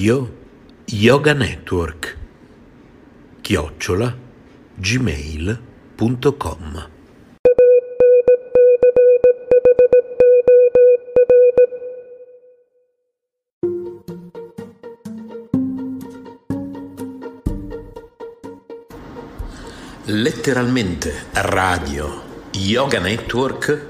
Radio Yoga Network. Chiocciola gmail.com Letteralmente Radio Yoga Network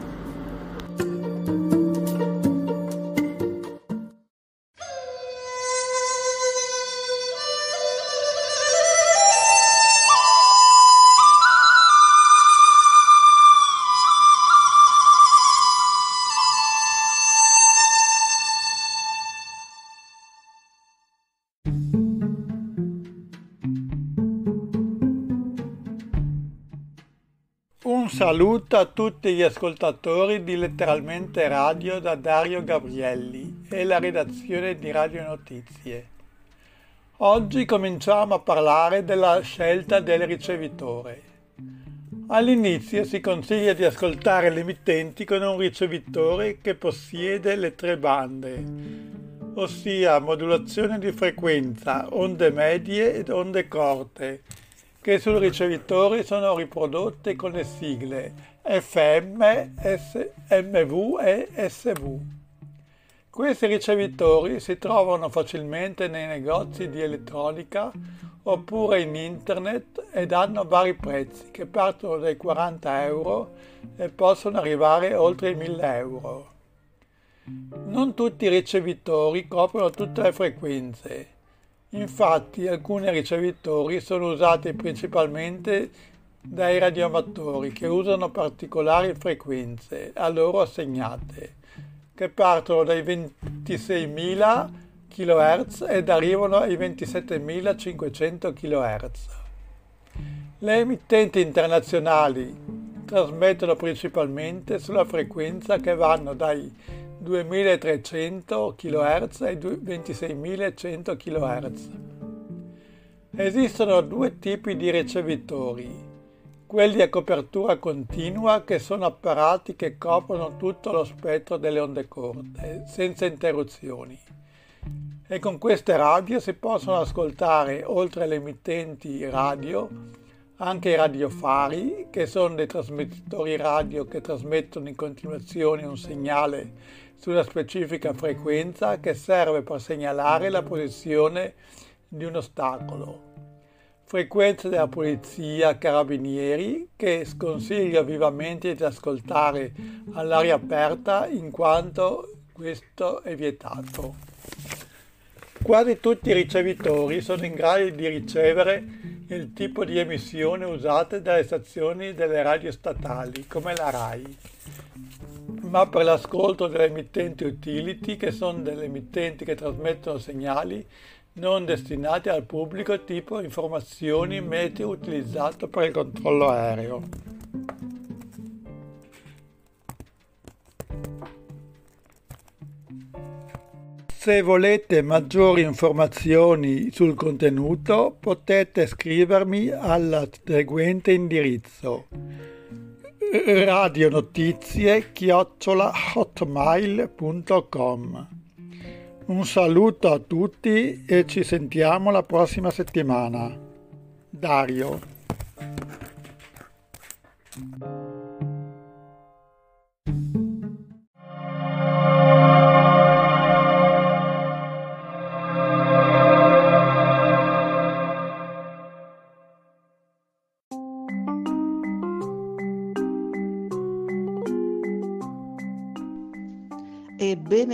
saluto a tutti gli ascoltatori di Letteralmente Radio da Dario Gabrielli e la redazione di Radio Notizie. Oggi cominciamo a parlare della scelta del ricevitore. All'inizio si consiglia di ascoltare le emittenti con un ricevitore che possiede le tre bande, ossia modulazione di frequenza, onde medie ed onde corte, che sul ricevitore sono riprodotte con le sigle FM, MV e SV. Questi ricevitori si trovano facilmente nei negozi di elettronica oppure in internet ed hanno vari prezzi che partono dai 40 euro e possono arrivare oltre i 1000 euro. Non tutti i ricevitori coprono tutte le frequenze Infatti alcuni ricevitori sono usati principalmente dai radioamatori che usano particolari frequenze a loro assegnate, che partono dai 26.000 kHz ed arrivano ai 27.500 kHz. Le emittenti internazionali trasmettono principalmente sulla frequenza che vanno dai 2300 kHz e 26100 kHz. Esistono due tipi di ricevitori, quelli a copertura continua che sono apparati che coprono tutto lo spettro delle onde corte, senza interruzioni. E con queste radio si possono ascoltare, oltre alle emittenti radio, anche i radiofari, che sono dei trasmettitori radio che trasmettono in continuazione un segnale sulla specifica frequenza che serve per segnalare la posizione di un ostacolo. Frequenze della polizia, carabinieri, che sconsiglio vivamente di ascoltare all'aria aperta in quanto questo è vietato. Quasi tutti i ricevitori sono in grado di ricevere il tipo di emissione usate dalle stazioni delle radio statali, come la RAI ma per l'ascolto delle emittenti utility, che sono delle emittenti che trasmettono segnali non destinati al pubblico tipo informazioni meteo utilizzato per il controllo aereo. Se volete maggiori informazioni sul contenuto potete scrivermi al seguente indirizzo radionotizie chiocciola hotmail.com Un saluto a tutti e ci sentiamo la prossima settimana. Dario.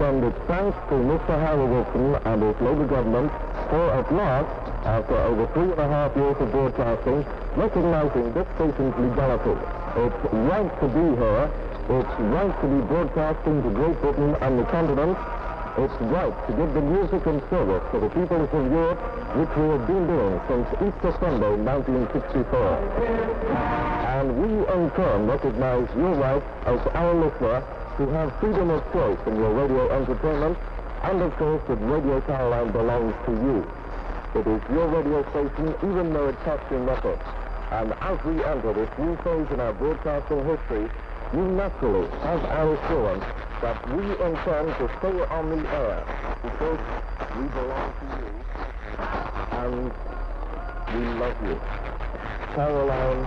would like to extend its thanks to Mr. Harold Wilson and his local government for at last, after over three and a half years of broadcasting, recognizing this station's legality. It's right to be here. It's right to be broadcasting to Great Britain and the continent. It's right to give the music and service to the people of Europe, which we have been doing since Easter Sunday, 1964. And we in turn recognize your right as our listener to have freedom of choice in your radio entertainment, and of course that Radio Caroline belongs to you. It is your radio station, even though it costs you nothing. And as we enter this new phase in our broadcasting history, you naturally have our assurance that we intend to stay on the air because we belong to you and we love you. Caroline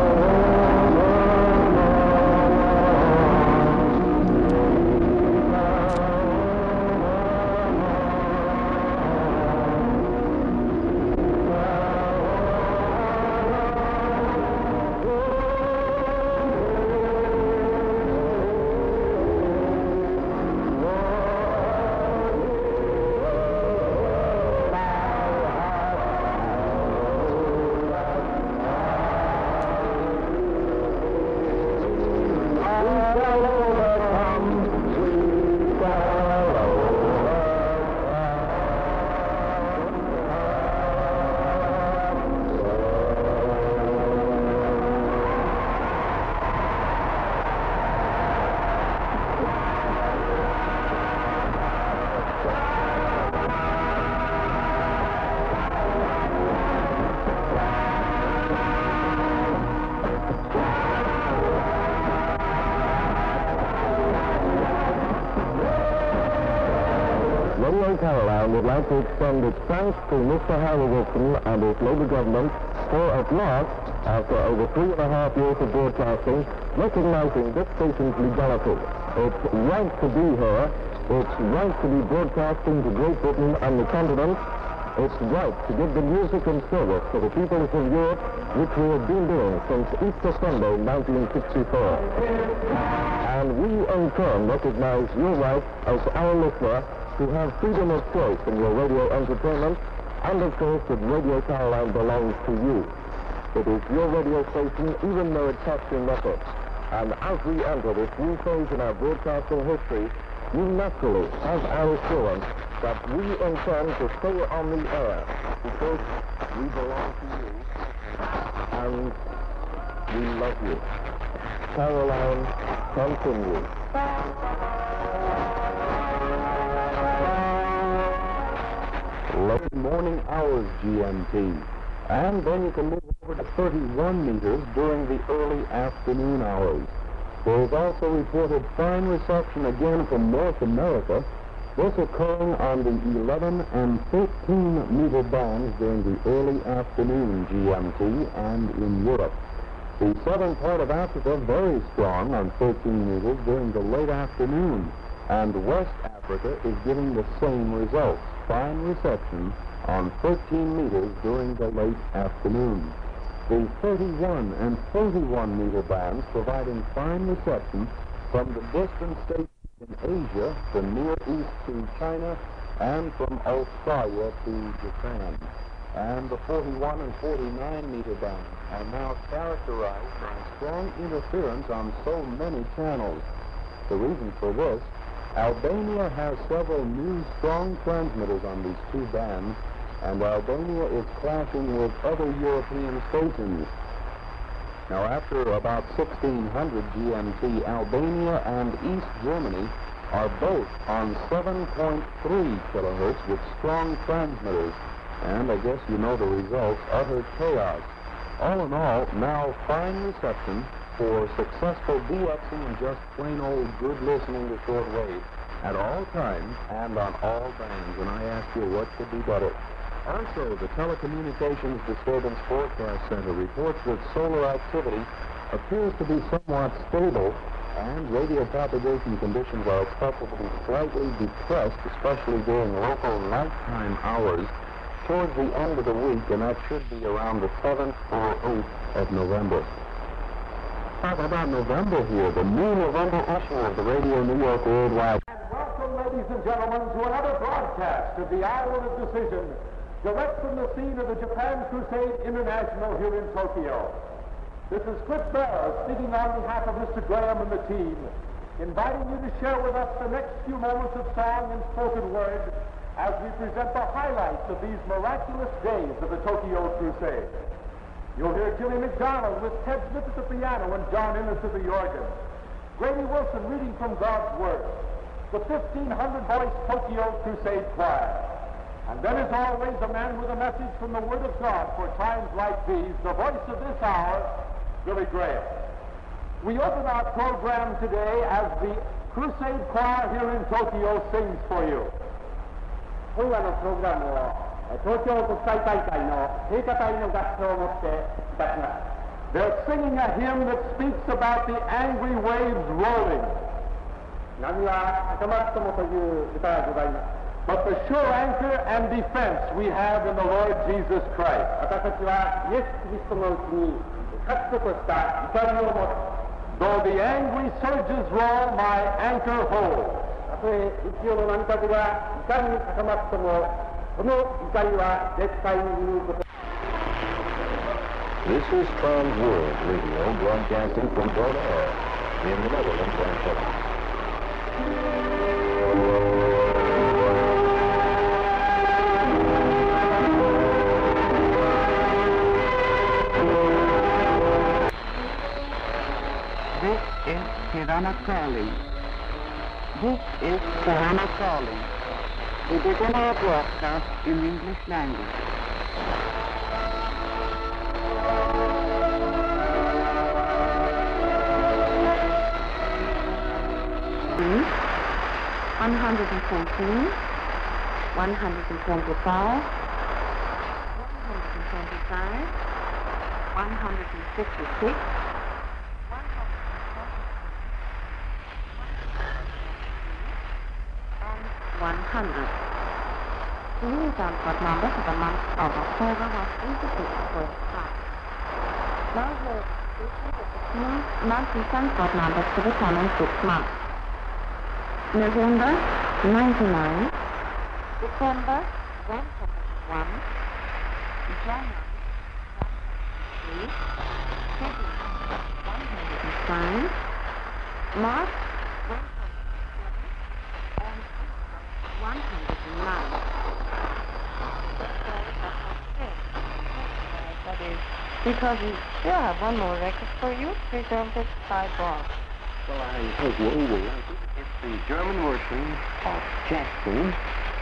station's legality. It's right to be here. It's right to be broadcasting to Great Britain and the continent. it's right to give the music and service to the people of Europe, which we have been doing since Easter Sunday, 1964. And we, in turn, recognize your right as our listener to have freedom of choice in your radio entertainment, and of course that Radio Caroline belongs to you. It is your radio station, even though it costs you nothing. And as we enter this new phase in our broadcasting history, you naturally have our assurance that we intend to stay on the air because we belong to you and we love you. Caroline, continue. Late morning hours GMT. And then you can move to 31 meters during the early afternoon hours. There is also reported fine reception again from North America this occurring on the 11 and 13 meter bands during the early afternoon GMT and in Europe. The southern part of Africa very strong on 13 meters during the late afternoon, and West Africa is giving the same results, fine reception on 13 meters during the late afternoon. The 31 and 41 meter bands providing fine reception from the distant states in Asia, the Near East to China, and from Australia to Japan. And the 41 and 49 meter bands are now characterized by strong interference on so many channels. The reason for this, Albania has several new strong transmitters on these two bands, and Albania is clashing with other European stations. Now, after about 1600 GMT, Albania and East Germany are both on 7.3 kilohertz with strong transmitters. And I guess you know the results, utter chaos. All in all, now fine reception for successful DXing and just plain old good listening to shortwave at all times and on all bands. And I ask you, what could be better? Also, the Telecommunications Disturbance Forecast Center reports that solar activity appears to be somewhat stable and radio propagation conditions are expected to be slightly depressed, especially during local nighttime hours towards the end of the week, and that should be around the 7th or 8th of November. Talk about November here, the new November issue of the Radio New York Worldwide. And welcome, ladies and gentlemen, to another broadcast of the Hour of Decision direct from the scene of the Japan Crusade International here in Tokyo. This is Cliff Barrows speaking on behalf of Mr. Graham and the team, inviting you to share with us the next few moments of song and spoken word as we present the highlights of these miraculous days of the Tokyo Crusade. You'll hear Jimmy McDonald with Ted Smith at the piano and John Innes at the organ. Grady Wilson reading from God's Word. The 1,500-voice Tokyo Crusade Choir. And then, as always, a man with a message from the Word of God for times like these, the voice of this hour, Billy Graham. We open our program today as the Crusade Choir here in Tokyo sings for you. 今夜のプログラムを東京国際大会の聖歌隊の合唱をもっていたします。They're singing a hymn that speaks about the angry waves rolling. 波は高まっともという歌がございます。 But the sure anchor and defense we have in the Lord Jesus Christ. Though the angry surges roll, my anchor holds. This is Trans World Radio broadcasting from Bonaire in the Netherlands and Tirana calling. This is Tirana calling. We begin our broadcast in English language. One hundred and fourteen, one hundred and twenty-five, one hundred and twenty-five, one hundred and fifty-six. 100. new transport number for the month of October was indicated for its flight. Now here is the monthly transport numbers for the coming six months. November 99, December 101, January 103, February 105, March 107, and 109. Because we still have one more record for you, presented by Bob. Well, I hope you will. It's the German version of Jackson,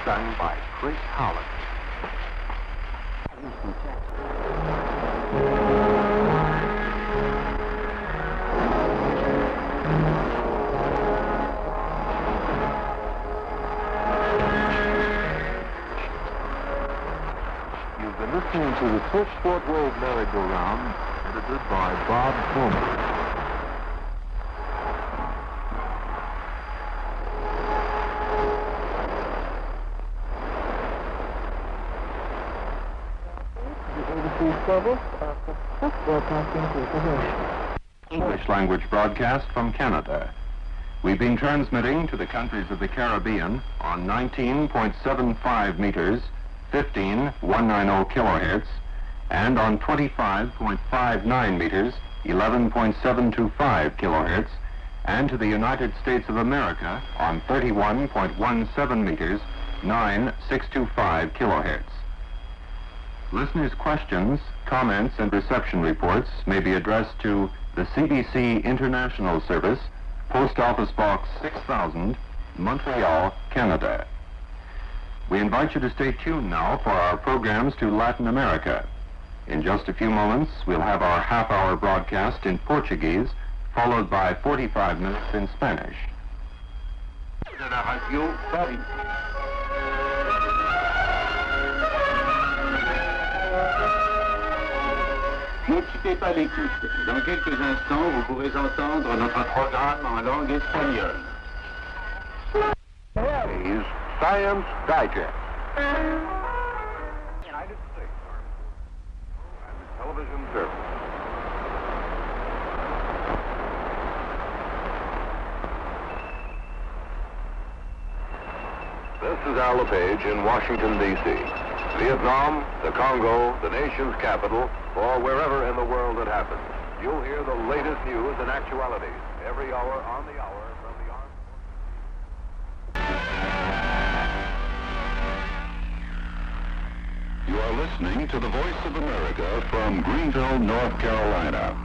sung by Chris Howland. You've listening to the Swiss Shortwave Merry-Go-Round, edited by Bob Pullman. English language broadcast from Canada. We've been transmitting to the countries of the Caribbean on 19.75 meters, 15190 kilohertz, and on 25.59 meters, 11.725 kilohertz, and to the United States of America on 31.17 meters, 9625 kilohertz. Listeners' questions, comments, and reception reports may be addressed to the CBC International Service, Post Office Box 6000, Montreal, Canada. We invite you to stay tuned now for our programs to Latin America. In just a few moments, we'll have our half-hour broadcast in Portuguese, followed by 45 minutes in Spanish. de la radio Paris. Ne quittez pas l'écoute. Dans quelques instants, vous pourrez entendre notre programme en langue espagnole. Science Digest. United States and television service. This is Al LePage in Washington, D.C. Vietnam, the Congo, the nation's capital, or wherever in the world it happens. You'll hear the latest news and actualities every hour on the hour You are listening to the Voice of America from Greenville, North Carolina.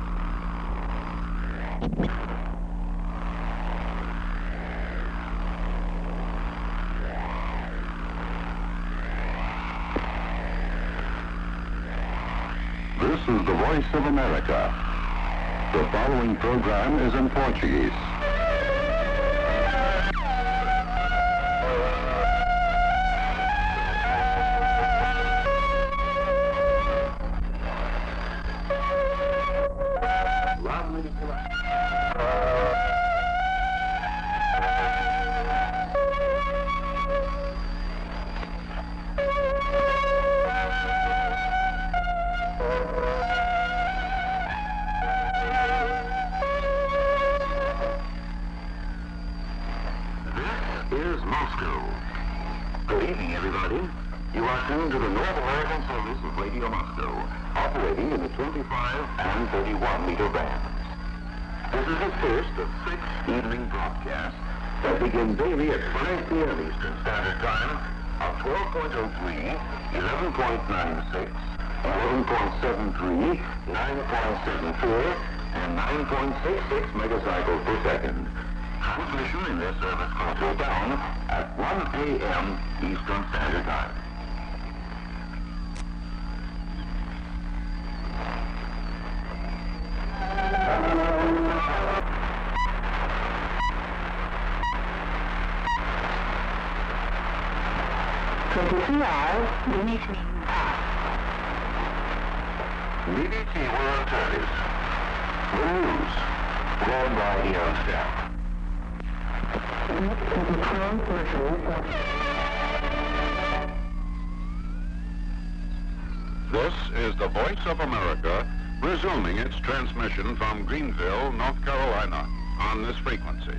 This is the Voice of America. The following program is in Portuguese. The first of six evening broadcasts that begin daily at 5 p.m. Eastern Standard Time of 12.03, 11.96, 11.73, 9.74, and 9.66 megacycles per second. Transmission in this service will go down at 1 a.m. Eastern Standard Time. hours, we need to meet in the. VDT were alternatives. The news, led by Eon Staff. This is the Voice of America resuming its transmission from Greenville, North Carolina, on this frequency.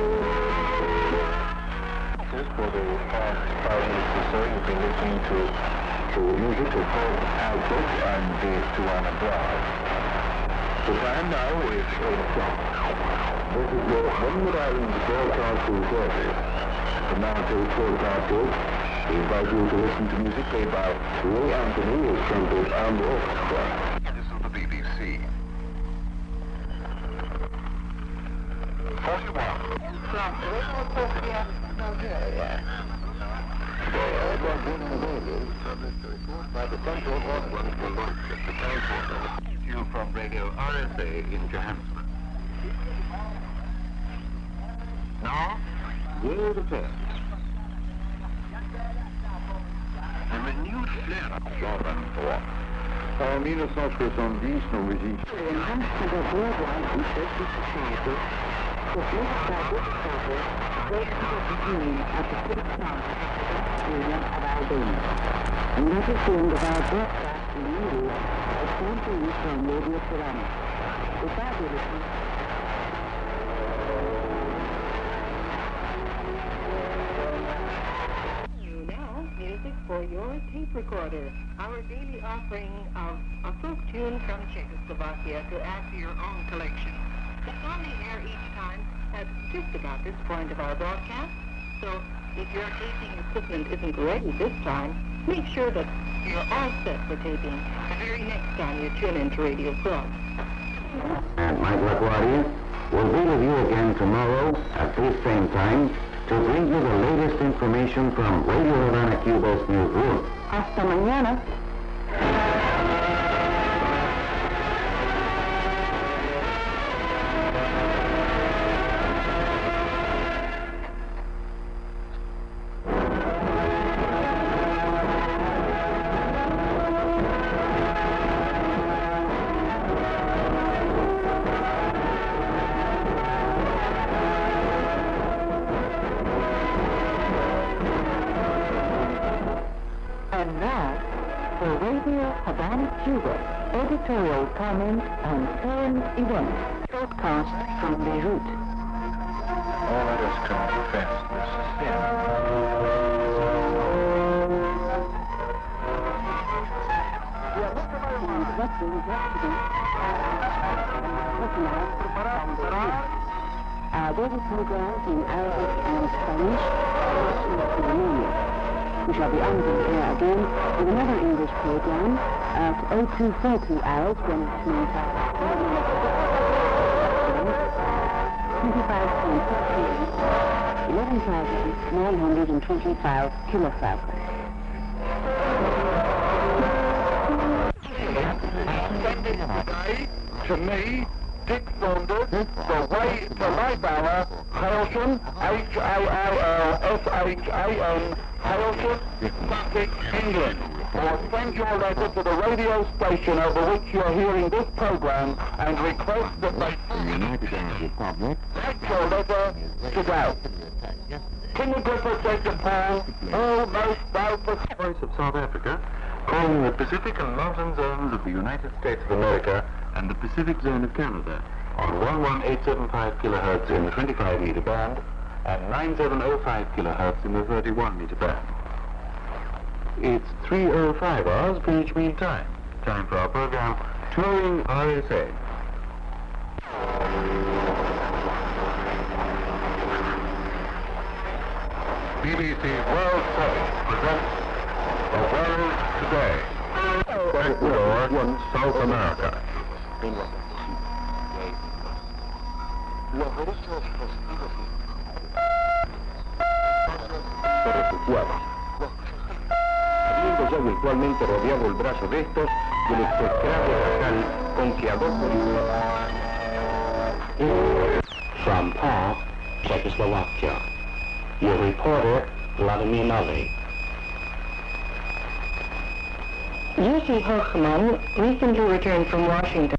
so, you've been listening to, to music of Paul Alcock and the Tijuana Drive. The time now is 8 o'clock. This is your One Island Broadcasting Service. Now till 12 o'clock, we invite you to listen to music played by Ray Anthony with trumpet and orchestra. Radio RSA in Johannesburg. Now, world affairs. A renewed flare-up of war. En 1970 muziek. Noticing of our broadcast in English, a sample is from Radio Tirana. The fabulous Now, music for your tape recorder. Our daily offering of a folk tune from Czechoslovakia to add to your own collection. It's on the air each time at just about this point of our broadcast. So if your taping equipment isn't ready this time, make sure that you're all set for taping the very next time you tune into Radio Club. And Mike LaGuardia will be with you again tomorrow at this same time to bring you the latest information from Radio Havana, Cuba's newsroom. Hasta mañana. 0240 hours when it's 11,925 kilofalcons. Today, to me, Dick Saunders, the way to Mayflower, Hailsham, H-A-L-L-S-H-A-M, Hailsham, Sussex, England. Or send your letter to the radio station over which you're hearing this program and request that they United Arab Republic. write your letter today. King Agrippa said to Paul, almost thou for Voice of South Africa, calling the Pacific and mountain zones of the United States of America and the Pacific zone of Canada on 11875 kilohertz in the 25 meter band and 9705 kilohertz in the 31 meter band. It's 3.05 hours Greenwich Mean Time. Time for our program Touring RSA. BBC World Service presents The World Today. Ecuador, South America. Well, ya virtualmente rodeado el brazo de estos del execrable jacal con que adopta From Prague, Czechoslovakia, your reporter, Vladimir Novy. Jesse Hochman recently returned from Washington.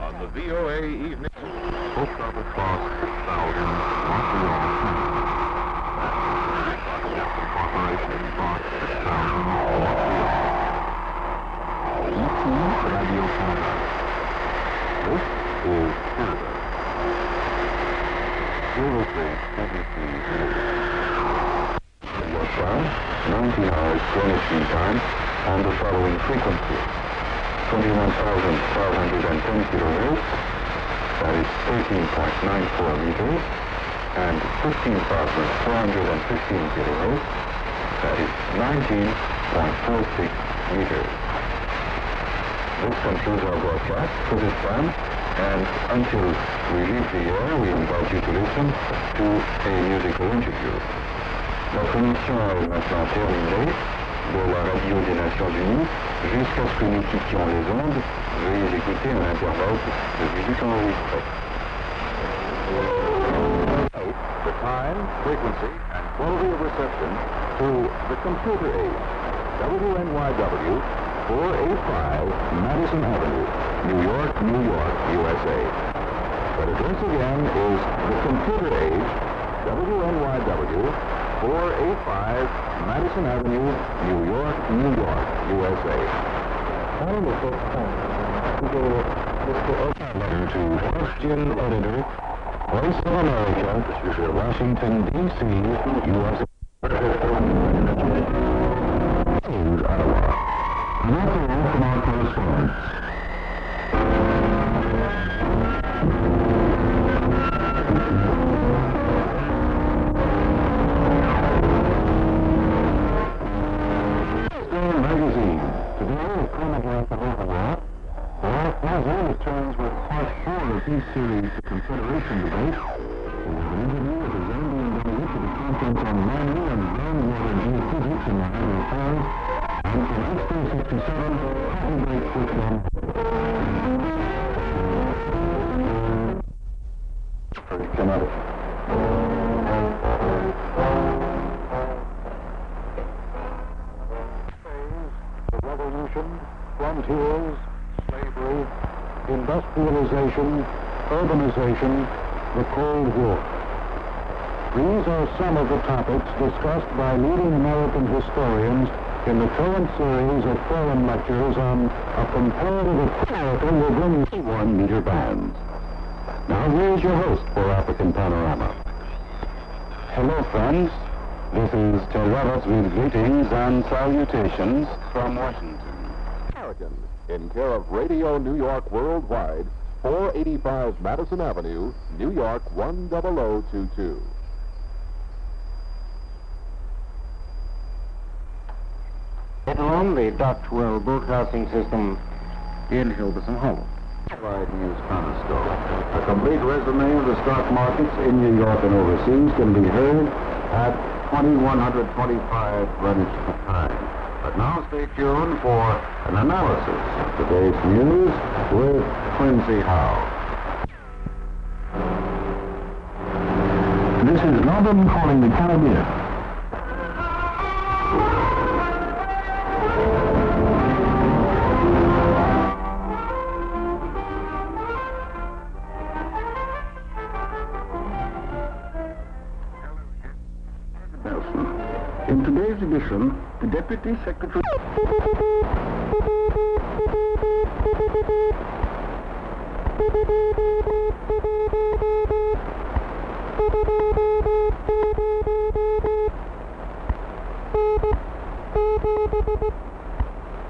On the VOA evening. Post office box 6000, Montreal. 19 hours Mean Time, and the following frequency. 21,510 kilohertz, that is 13.94 meters, and 15,415 kilohertz, that is 19.46 meters. This concludes our broadcast for this time, and until we leave the air, we invite you to listen to a musical interview. Notre émission est maintenant terminée de la radio des Nations Unies. Jusqu'à ce que nous quittions les ondes, veuillez écouter un intervalle de musique enregistrée. The time, frequency, and quality of reception to the computer age. WNYW 485 Madison Avenue, New York, New York, USA. But address again is the computer age, WNYW 485 Madison Avenue, New York, New York, USA. Letter to Question Editor, Voice of America, Washington, D.C., USA. And that's all Expo 67, Cotton Break Football. Come out. The revolution, frontiers, slavery, industrialization, urbanization, the Cold War. These are some of the topics discussed by leading American historians in the current series of foreign lectures on a comparative America within one meter bands. Now here's your host for African Panorama. Hello friends, this is Roberts with greetings and salutations from Washington. American, in care of Radio New York Worldwide, 485 Madison Avenue, New York 10022. On the Doctwell Broadcasting System in Hilversum Hall. Worldwide News Conosco. A complete resume of the stock markets in New York and overseas can be heard at 2125 Greenwich time. But now stay tuned for an analysis of today's news with Quincy Howe. This is London calling the Caribbean. The Deputy Secretary...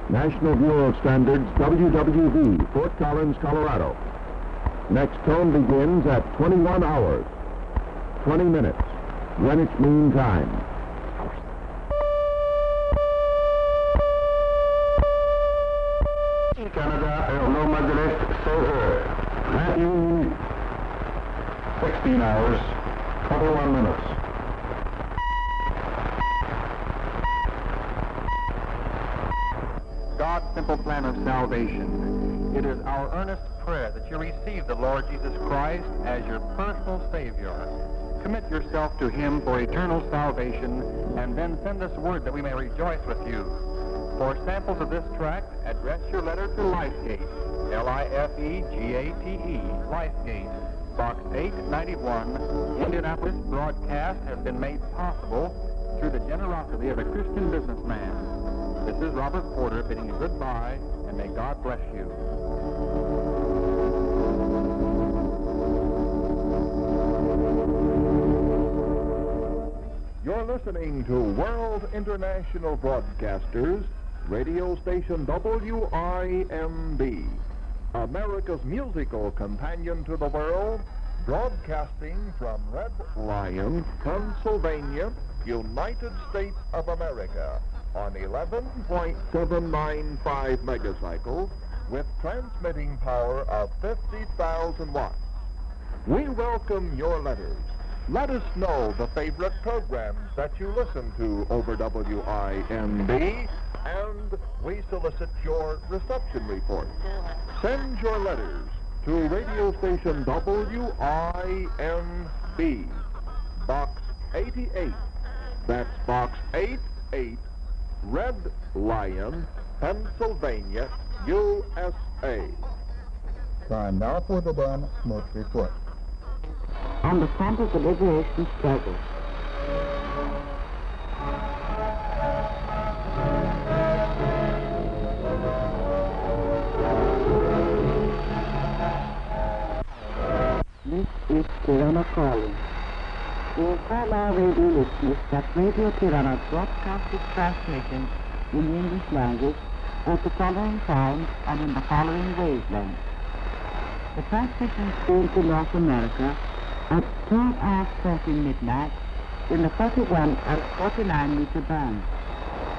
National Bureau of Standards, WWV, Fort Collins, Colorado. Next tone begins at 21 hours, 20 minutes, Greenwich Mean Time. Canada, Hello Majlis, Soher. Matthew, 16 hours, 21 minutes. God's simple plan of salvation. It is our earnest prayer that you receive the Lord Jesus Christ as your personal Savior. Commit yourself to Him for eternal salvation, and then send us word that we may rejoice with you. For samples of this tract, address your letter to Lifegate, L-I-F-E-G-A-T-E, Lifegate, Box 891, Indianapolis. Broadcast has been made possible through the generosity of a Christian businessman. This is Robert Porter bidding you goodbye, and may God bless you. You're listening to World International Broadcasters, radio station WINB, America's musical companion to the world, broadcasting from Red Lion, Pennsylvania, United States of America, on 11.795 megacycles with transmitting power of 50,000 watts. We welcome your letters. Let us know the favorite programs that you listen to over WINB, and we solicit your reception report. Send your letters to radio station WINB, Box 88. That's Box 88, Red Lion, Pennsylvania, USA. Time now for the Dan Smoke Report. On the front of the liberation struggle. This is Tirana calling. Inform our radio listeners that Radio Tirana broadcasts its transmissions in the English language at the following times and in the following wavelengths. The transmission streams to North America at 12 hours 30 midnight in the 41 and 49 meter band.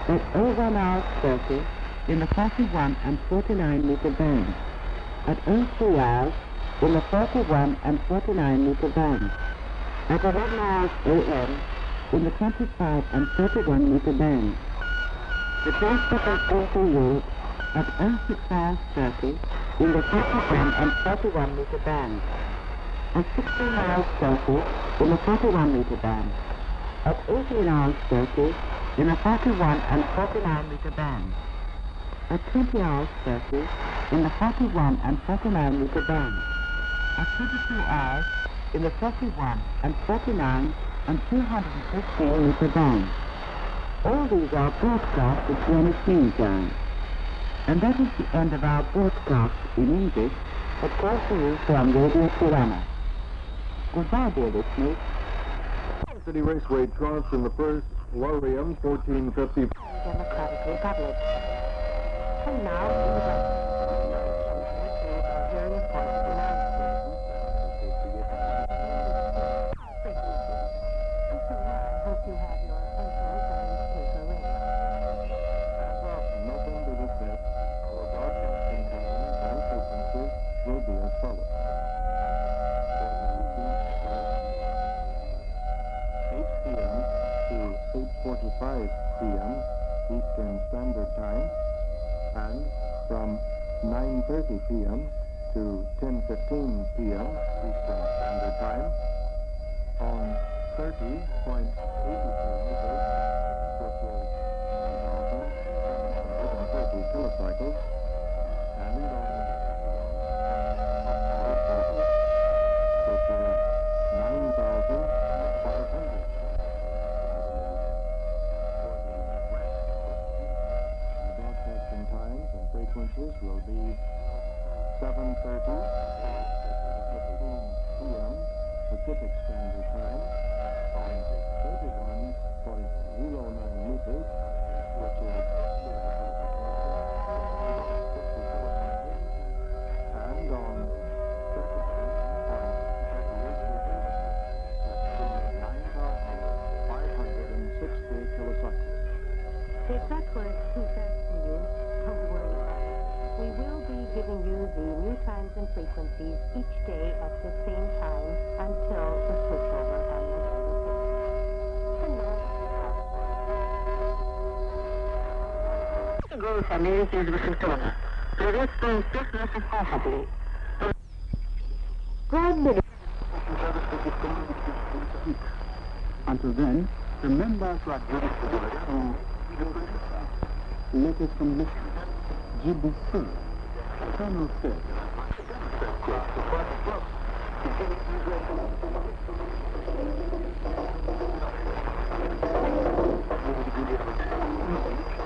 At 01 hours 30 in the 41 and 49 meter band. At 03 hours in the 41 and 49 meter band. At 11 hours AM in the 25 and 31 meter band. The transmitter over Europe at 06 hours 30 in the 31 and 31 meter band. At 16 hours 30 in the 41 meter band. At 18 hours 30 in the 41 and 49 meter band. At 20 hours 30 in the 41 and 49 meter band. At 22 hours in the 31 and 49 and 215 meter band. All these are broadcast at Greenwich Mean Time. And that is the end of our broadcast in English, of course to you from Radio Tirana. Goodbye, dear listeners. City Raceway crossed in the first Lorium 1450. Democratic Republic. And now Союз Америки из Вашингтона. Приветствуем всех наших слушателей. Until then, remember to address to letters from listeners. Djibouti, Channel 6. Letters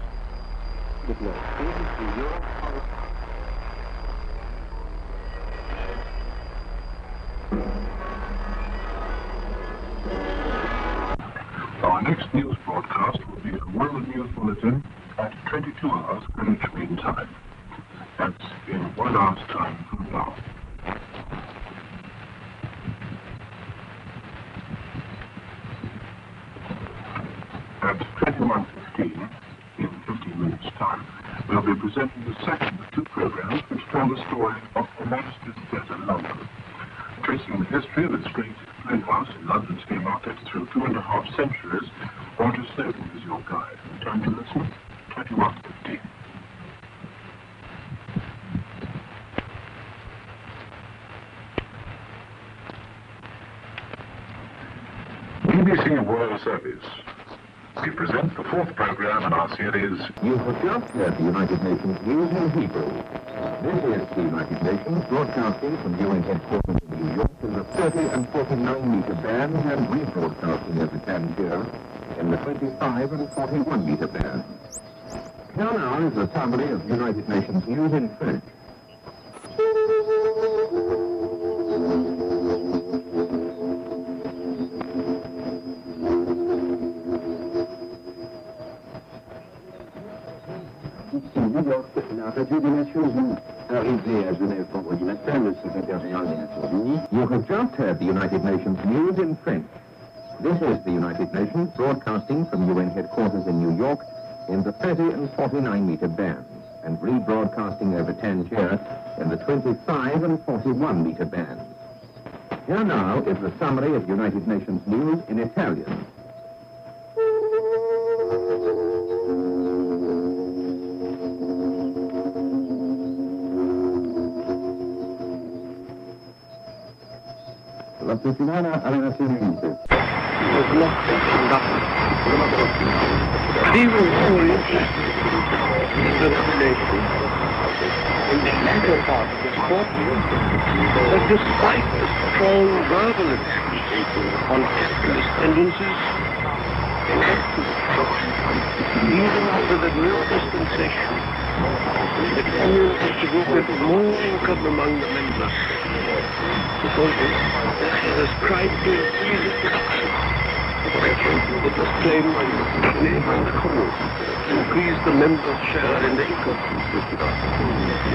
Good night. Our next news broadcast will be a World News Bulletin at 22 hours Greenwich Mean Time. That's in one hour's time from now. At 21.15, in 15 minutes' time, we'll be presenting the second of two programs which tell the story of Her Majesty's Theatre London, tracing the history of its great playhouse in London's Haymarket through two and a half centuries. Roger Snowden is your guide. Time to listen, 21.15. BBC World Service. We present the fourth program in our series, You have just heard the United Nations News in Hebrew. This is the United Nations broadcasting from UN headquarters in New York in the 30 and 49 meter bands and rebroadcasting over Tangier in the 25 and 41 meter bands. Here now is a summary of United Nations News in French. The United Nations News in French. This is the United Nations broadcasting from UN headquarters in New York in the 30 and 49 meter bands and rebroadcasting over Tangier in the 25 and 41 meter bands. Here now is the summary of United Nations News in Italian. Settimana alle Nazioni Unite. In the latter part of quarter that despite the strong verbal on capitalist tendencies enacted even after the new dispensation, the communists group had more income among the members because had ascribed to increase it was claimed the commons increase the members' share in the income.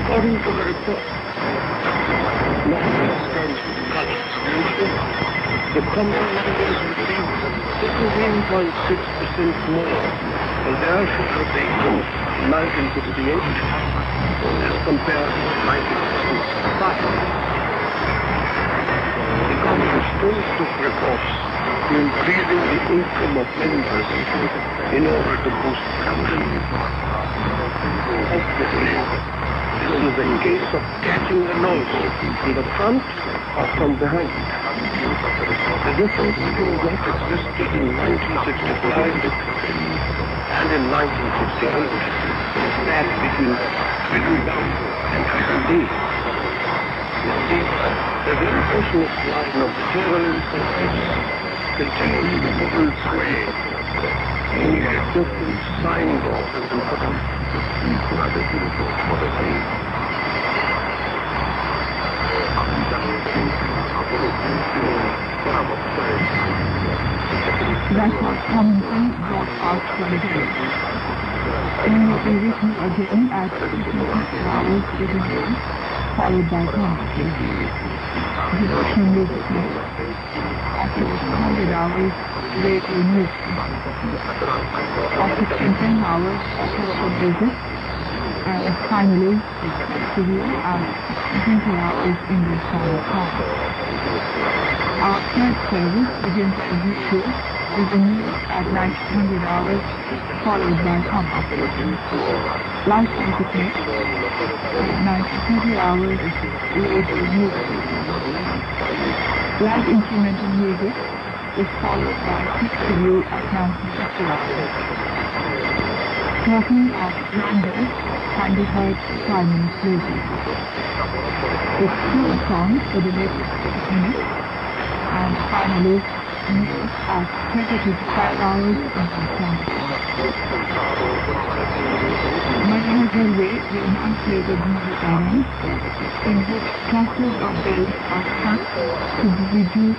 According to the report, the common members received 17.6% more for their share of the income in 1968 as compared to 1965. Communists still took to increasing the income of members in order to boost. Obviously, this is a case of catching the nose from the front or from behind. The difference between what existed in 1965 and in 1968 is that between down and. Indeed, the very personal line of incentives contains the model's way. Only a different signboard has been put on. Rather beautiful for the day. Record commentary broadcast for the day. Then will be written again at 50 hours beginning, followed by penalties. This condition at $600 they removed. After 10 hours of visit, and finally, to be out. Is in the shower car. Our third service begins at 2 division at $900, followed by comma. Life music at 900 hours related to music. Live instrumental music is followed by a review at 900 hours. Talking of numbers, 100 hertz, 5 minutes later. It's two songs for the next minute, and finally news at 20 to 5 hours in Madhya Railway the enunciated music arrange, in which clusters of bells are struck to reduce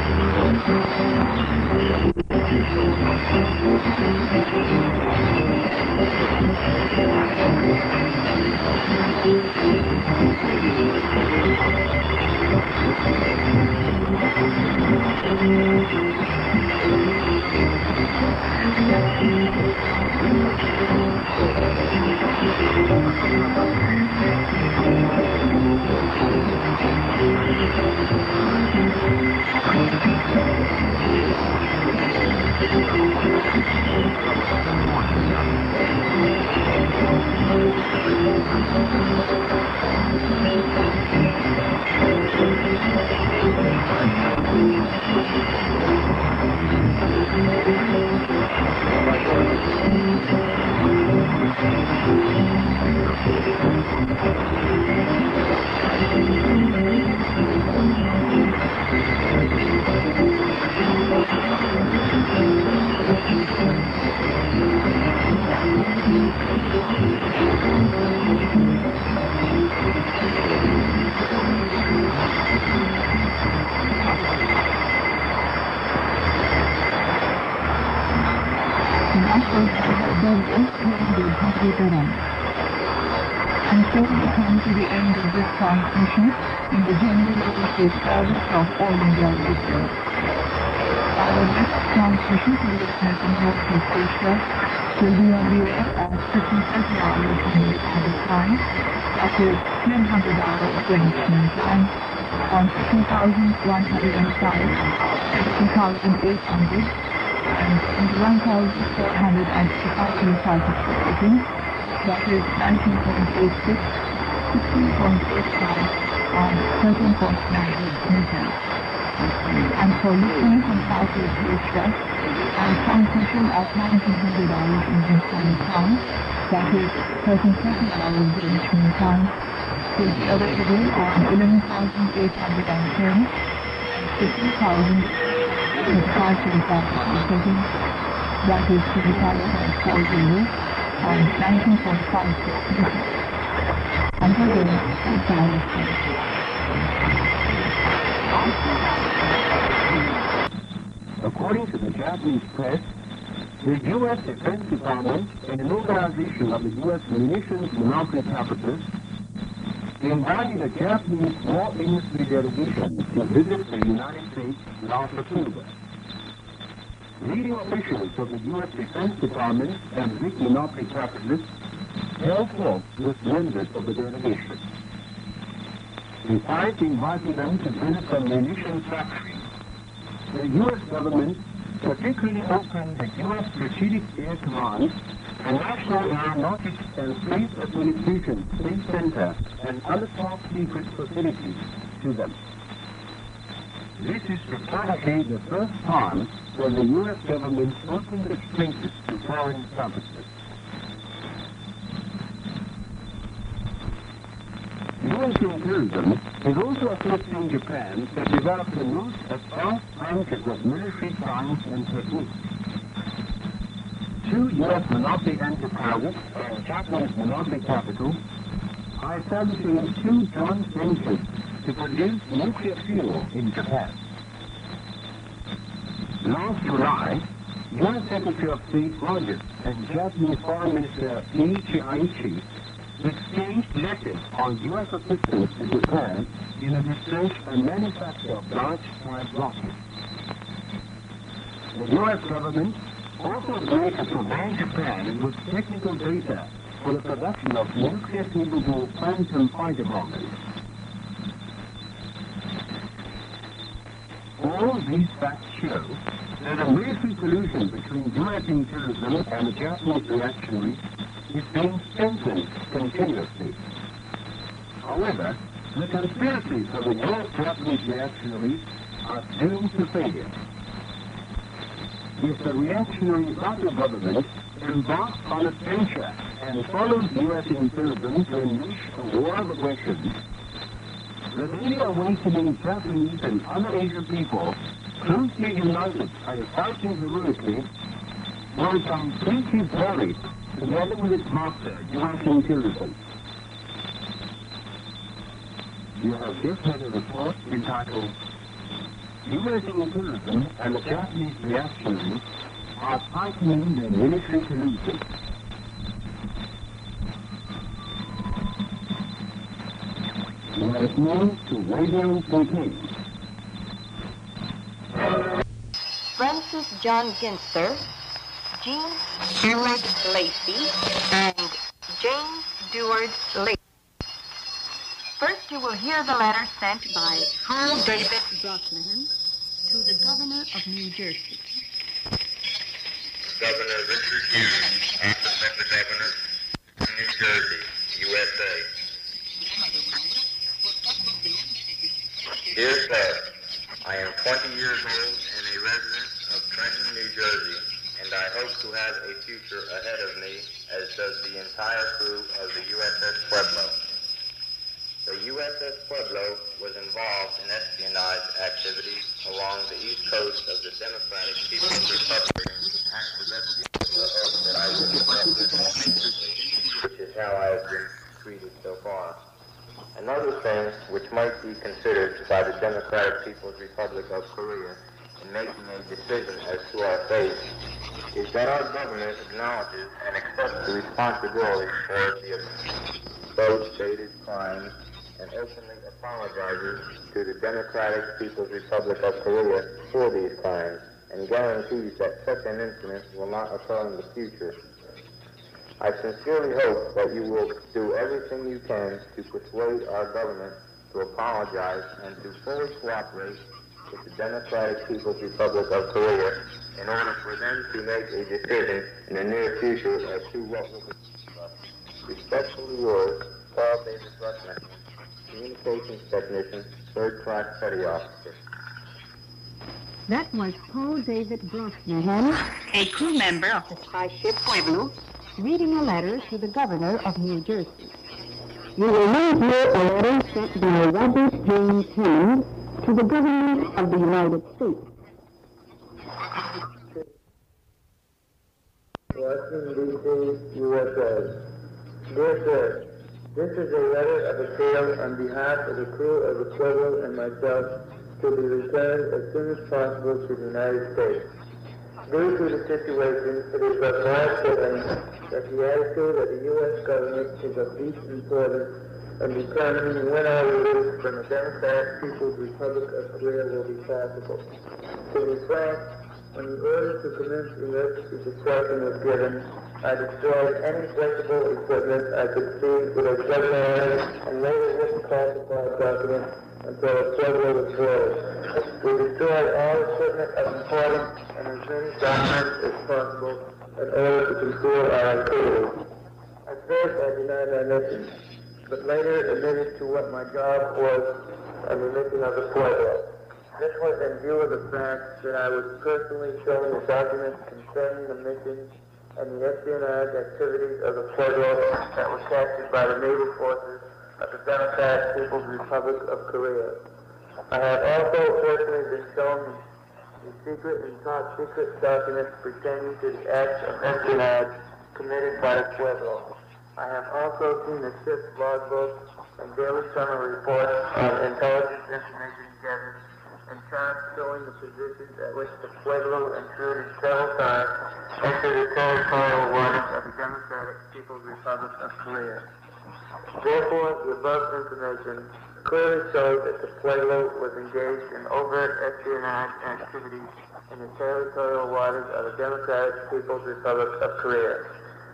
the musical noise. And overseas service of All Radio. Our next transmission in North East will be on the air at 1530 hours the is 1000 hours Greenwich Time, on 2105, 2800, and 1485 kilocycles per second, that is 19.86, 16.85, and certain 13.98 meters. And for listeners in Southeast Asia, and transmission at 1900 hours Indian Standard Time, that is 1330 hours Greenwich Mean Time, will be available on 11,810 and 15,035 kilocycles per second that is to be qualified for you on 19.56 goodbye. According to the Japanese press, the U.S. Defense Department, and an organization of the U.S. munitions monopoly capitalists, invited a Japanese war industry delegation to visit the United States last October. Leading officials of the U.S. Defense Department and big monopoly capitalists talks with members of the delegation. Besides inviting them to visit some munitions factories, the U.S. government particularly opened the U.S. Strategic Air Command, the National Aeronautics and Space Administration Space Center, and other top secret facilities to them. This is reportedly the first time when the U.S. government opened its places to foreign competitors. U.S. imperialism is also assisting Japan to develop the most advanced branches of military science and technique. Two U.S. monopoly enterprises and Japanese monopoly capital are establishing two joint ventures to produce nuclear fuel in Japan. Last July, U.S. Secretary of State Rogers and Japanese Foreign Minister Kiichi Aichi exchanged letters on U.S. assistance to Japan in the research and manufacture of large-type rockets. The U.S. government also agreed to provide Japan with technical data for the production of nuclear-capable phantom fighter bombers. All these facts show that a military collusion between U.S. imperialism and the Japanese reactionaries is being strengthened continuously. However, the conspiracies of the U.S. Japanese reactionaries are doomed to failure. If the reactionary Sato government embarks on a and follows U.S. imperialism to unleash a war of aggression, the newly awakening Japanese and other Asian people, closely united and fighting heroically, will become completely buried together with its master, U.S. imperialism. You have just heard a report entitled U.S. imperialism and the Japanese reactionaries are tightening their military collusion. Let us move to Radio Peking. Francis John Ginther, Jean Stewart Lacey, and James Deward Lacey. First, you will hear the letter sent by Carl David Brosnahan to the governor of New Jersey. Governor Richard Hughes, Office of the Governor, New Jersey, USA. Dear Sir, I am 20 years old and a resident of Trenton, New Jersey, to have a future ahead of me, as does the entire crew of the USS Pueblo. The USS Pueblo was involved in espionage activities along the east coast of the Democratic People's Republic, which is how I have been treated so far. Another thing which might be considered by the Democratic People's Republic of Korea in making a decision as to our fate is that our government acknowledges and accepts the responsibility for the stated crimes and openly apologizes to the Democratic People's Republic of Korea for these crimes and guarantees that such an incident will not occur in the future. I sincerely hope that you will do everything you can to persuade our government to apologize and to fully cooperate with the Democratic People's Republic of Korea in order for them to make a decision in the near future as to what will be Respectfully yours, Paul David Russman, Communications Technician, Third Class Petty Officer. That was Paul David Brosnahan, a crew member of the spy ship Pueblo, reading a letter to the governor of New Jersey. You will now hear a letter sent by Robert James Hammond to the government of the United States. Washington, D.C., USA. Dear Sir, this is a letter of appeal on behalf of the crew of the Pueblo and myself to be returned as soon as possible to the United States. Due to the situation, it is of my feeling that the attitude of the U.S. government is of deep importance in determining when our release from the Democratic People's Republic of Korea will be possible. To be frank, when the order to commence emergency discussion was given, I destroyed any flexible equipment I could see with a submarine and later written classified documents until a Pueblo was boiled. We destroyed all equipment of importance and as many documents as possible in order to conceal our activities. At first I denied my mission, but later admitted to what my job was and the mission of the Pueblo. This was in view of the fact that I was personally showing the documents concerning the mission and the espionage activities of the Pueblo that were captured by the naval forces of the Democratic People's Republic of Korea. I have also personally been shown the secret and top secret documents pertaining to the acts of espionage committed by the Pueblo. I have also seen the ship's logbook and daily summary reports on intelligence information showing the positions at which the Pueblo intruded several times into the territorial waters of the Democratic People's Republic of Korea. Therefore, the above information clearly shows that the Pueblo was engaged in overt espionage activities in the territorial waters of the Democratic People's Republic of Korea.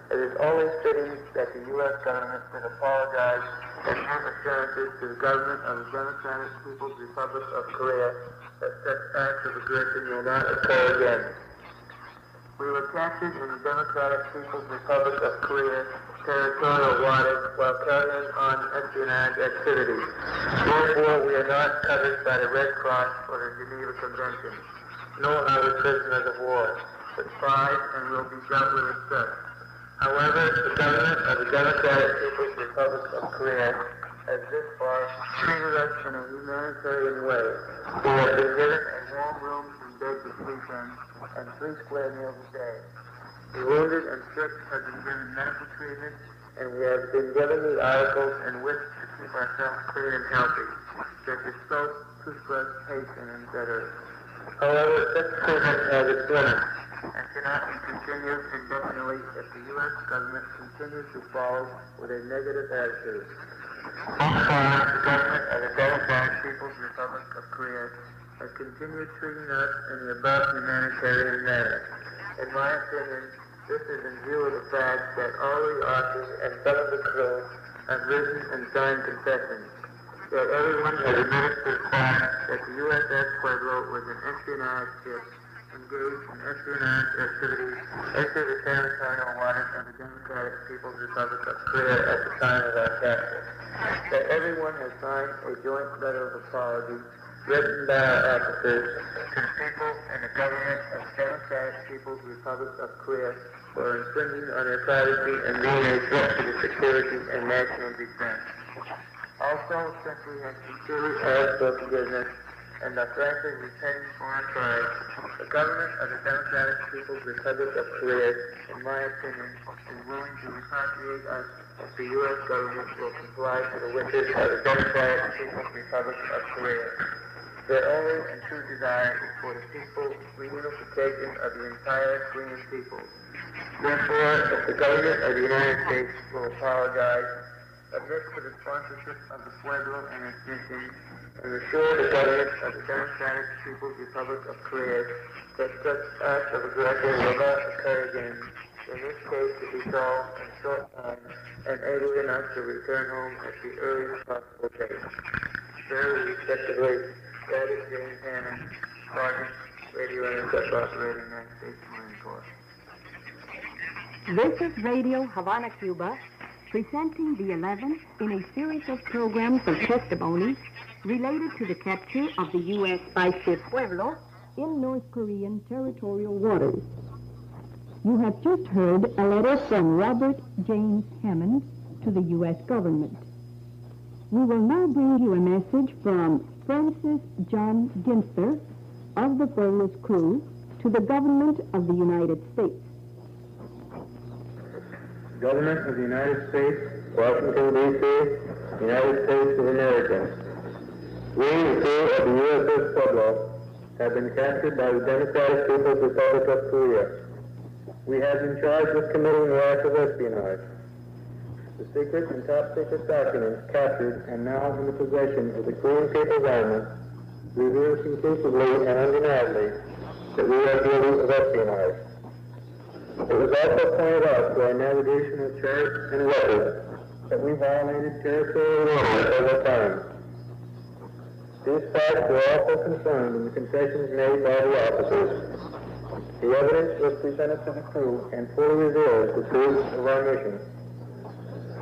It is only fitting that the U.S. government should apologize and give assurances to the government of the Democratic People's Republic of Korea that such acts of aggression will not occur again. We were captured in the Democratic People's Republic of Korea territorial waters while carrying on espionage activities. Therefore, we are not covered by the Red Cross or the Geneva Convention, nor are we prisoners of war, but spies and will be dealt with such. However, the government of the Democratic People's Republic of Korea has this far treated us in a humanitarian way. We have been given a warm room and bed to sleep in, and three square meals a day. The wounded and sick have been given medical treatment, and we have been given the articles in which to keep ourselves clean and healthy, such as soap, toothbrush, and etc. However, such treatment has its limits and cannot be continued indefinitely if the U.S. government continues to follow with a negative attitude. The government of the Democratic People's Republic of Korea has continued treating us in the above humanitarian manner. In my opinion, this is in view of the fact that all the officers and some of the crew have written and signed confessions. That everyone has admitted to the fact that the USS Pueblo was an espionage ship engaged in espionage activities into the territorial waters of the Democratic People's Republic of Korea at the time of our capture. That everyone has signed a joint letter of apology written by our officers to the people and the government of the Democratic People's Republic of Korea for infringing on their privacy and being a threat to the security and national defense. Also, since we have sincerely asked for forgiveness and frankly repenting for our the government of the Democratic People's Republic of Korea, in my opinion, is willing to repatriate us if the U.S. government will comply to the wishes of the Democratic People's Republic of Korea. Their only and true desire is for the peaceful reunification of the entire Korean people. Therefore, if the government of the United States will apologize, admit to the sponsorship of the Pueblo and its mission, and assure the government of the Democratic People's Republic of Korea that such acts of aggression will not occur again. In this case, to be solved in short time enabling us to return home at the earliest possible date. Very respectively, that is James Hammond, Sergeant, Radio Intercept Operator, United States Marine Corps. This is Radio Havana, Cuba, presenting the 11th in a series of programs of testimonies related to the capture of the U.S. spaceship Pueblo in North Korean territorial waters. You have just heard a letter from Robert James Hammond to the U.S. government. We will now bring you a message from Francis John Ginther of the Pueblo's crew to the government of the United States. Government of the United States, Washington, D.C., United States of America. We, the crew of the USS Pueblo, have been captured by the Democratic People's Republic of Korea. We have been charged with committing the act of espionage. The secret and top secret documents captured and now in the possession of the Korean People's Army reveal conclusively and undeniably that we are guilty of espionage. It was also pointed out to our navigational charts and records that we violated territorial waters several times. These facts were also confirmed in the confessions made by the officers. The evidence was presented to the crew and fully reveals the truth of our mission.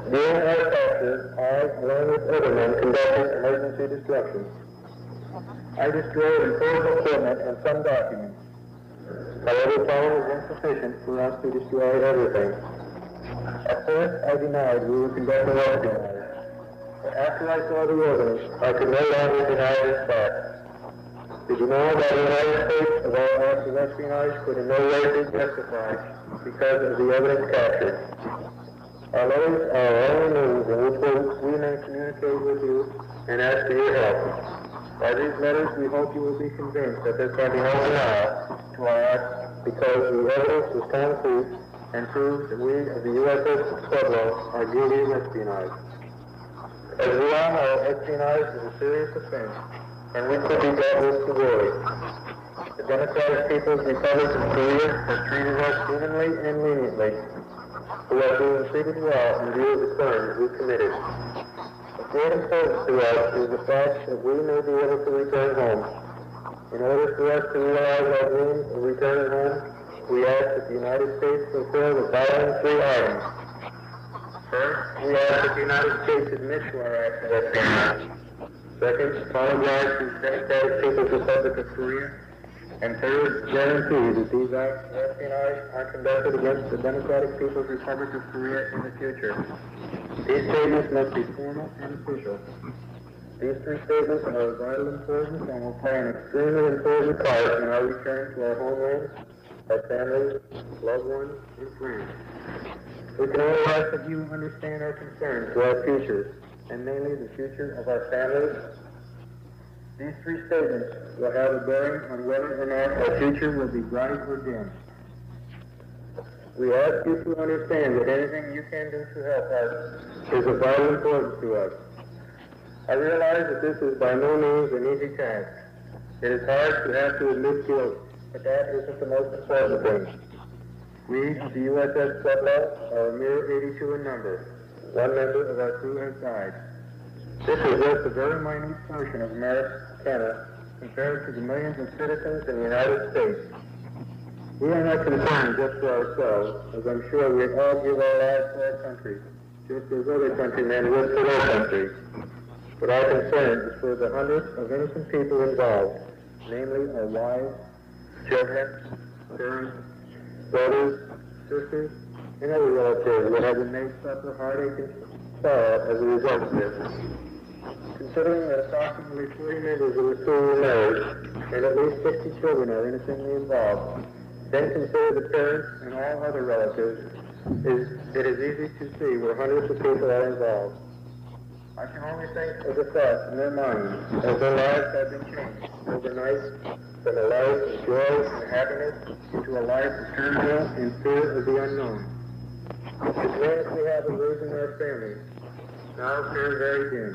During our capture, I, along with other men, conducted emergency destruction. I destroyed important equipment and some documents. However, time was insufficient for us to destroy everything. At first, I denied we were conducting espionage. But after I saw the evidence, I could no longer deny this fact. The denial by the United States of all acts of espionage could in no way be justified because of the evidence captured. Our letters are our only means in which we may communicate with you and ask for your help. By these letters, we hope you will be convinced that there can be no denial to our act because the evidence is concrete and proves that we of the USS Pueblo are guilty of espionage. As we all know, espionage is a serious offense, and we could be dealt with severely. The Democratic People's Republic of Korea has treated us humanly and leniently. We are being treated well in view of the crimes we committed. Great importance to us is the fact that we may be able to return home. In order for us to realize our dream of returning home, we ask that the United States fulfill the following three items. First, we ask that the United States admit to our acts of espionage. Second, apologize to the Democratic People's Republic of Korea. And third, guarantee that these acts of espionage are conducted against the Democratic People's Republic of Korea in the future. These statements must be formal and official. These three statements are of vital importance and will play an extremely important part in our return to our homeland, our families, loved ones, and friends. We can only ask that you understand our concerns for our future, and mainly the future of our families. These three statements will have a bearing on whether or not our future will be bright or dim. We ask you to understand that anything you can do to help us is of vital importance to us. I realize that this is by no means an easy task. It is hard to have to admit guilt, but that isn't the most important thing. We, the USS Pueblo, are a mere 82 in number. One member of our crew has died. This is just a very minute portion of Americana compared to the millions of citizens in the United States. We are not concerned just for ourselves, as I'm sure we all give our lives for our country, just as other countrymen would for their country. But our concern is for the hundreds of innocent people involved, namely our wives, children, parents, brothers, sisters, and other relatives that have been made suffer heartache and sorrow as a result of this. Considering that approximately 40 members of the crew were married, and at least 60 children are innocently involved, then consider the parents and all other relatives, is, it is easy to see where hundreds of people are involved. I can only think of the thoughts in their minds as their lives have been changed overnight from a life of joy and happiness to a life of turmoil and fear of the unknown. The dreams we have of raising our family now appear very dim.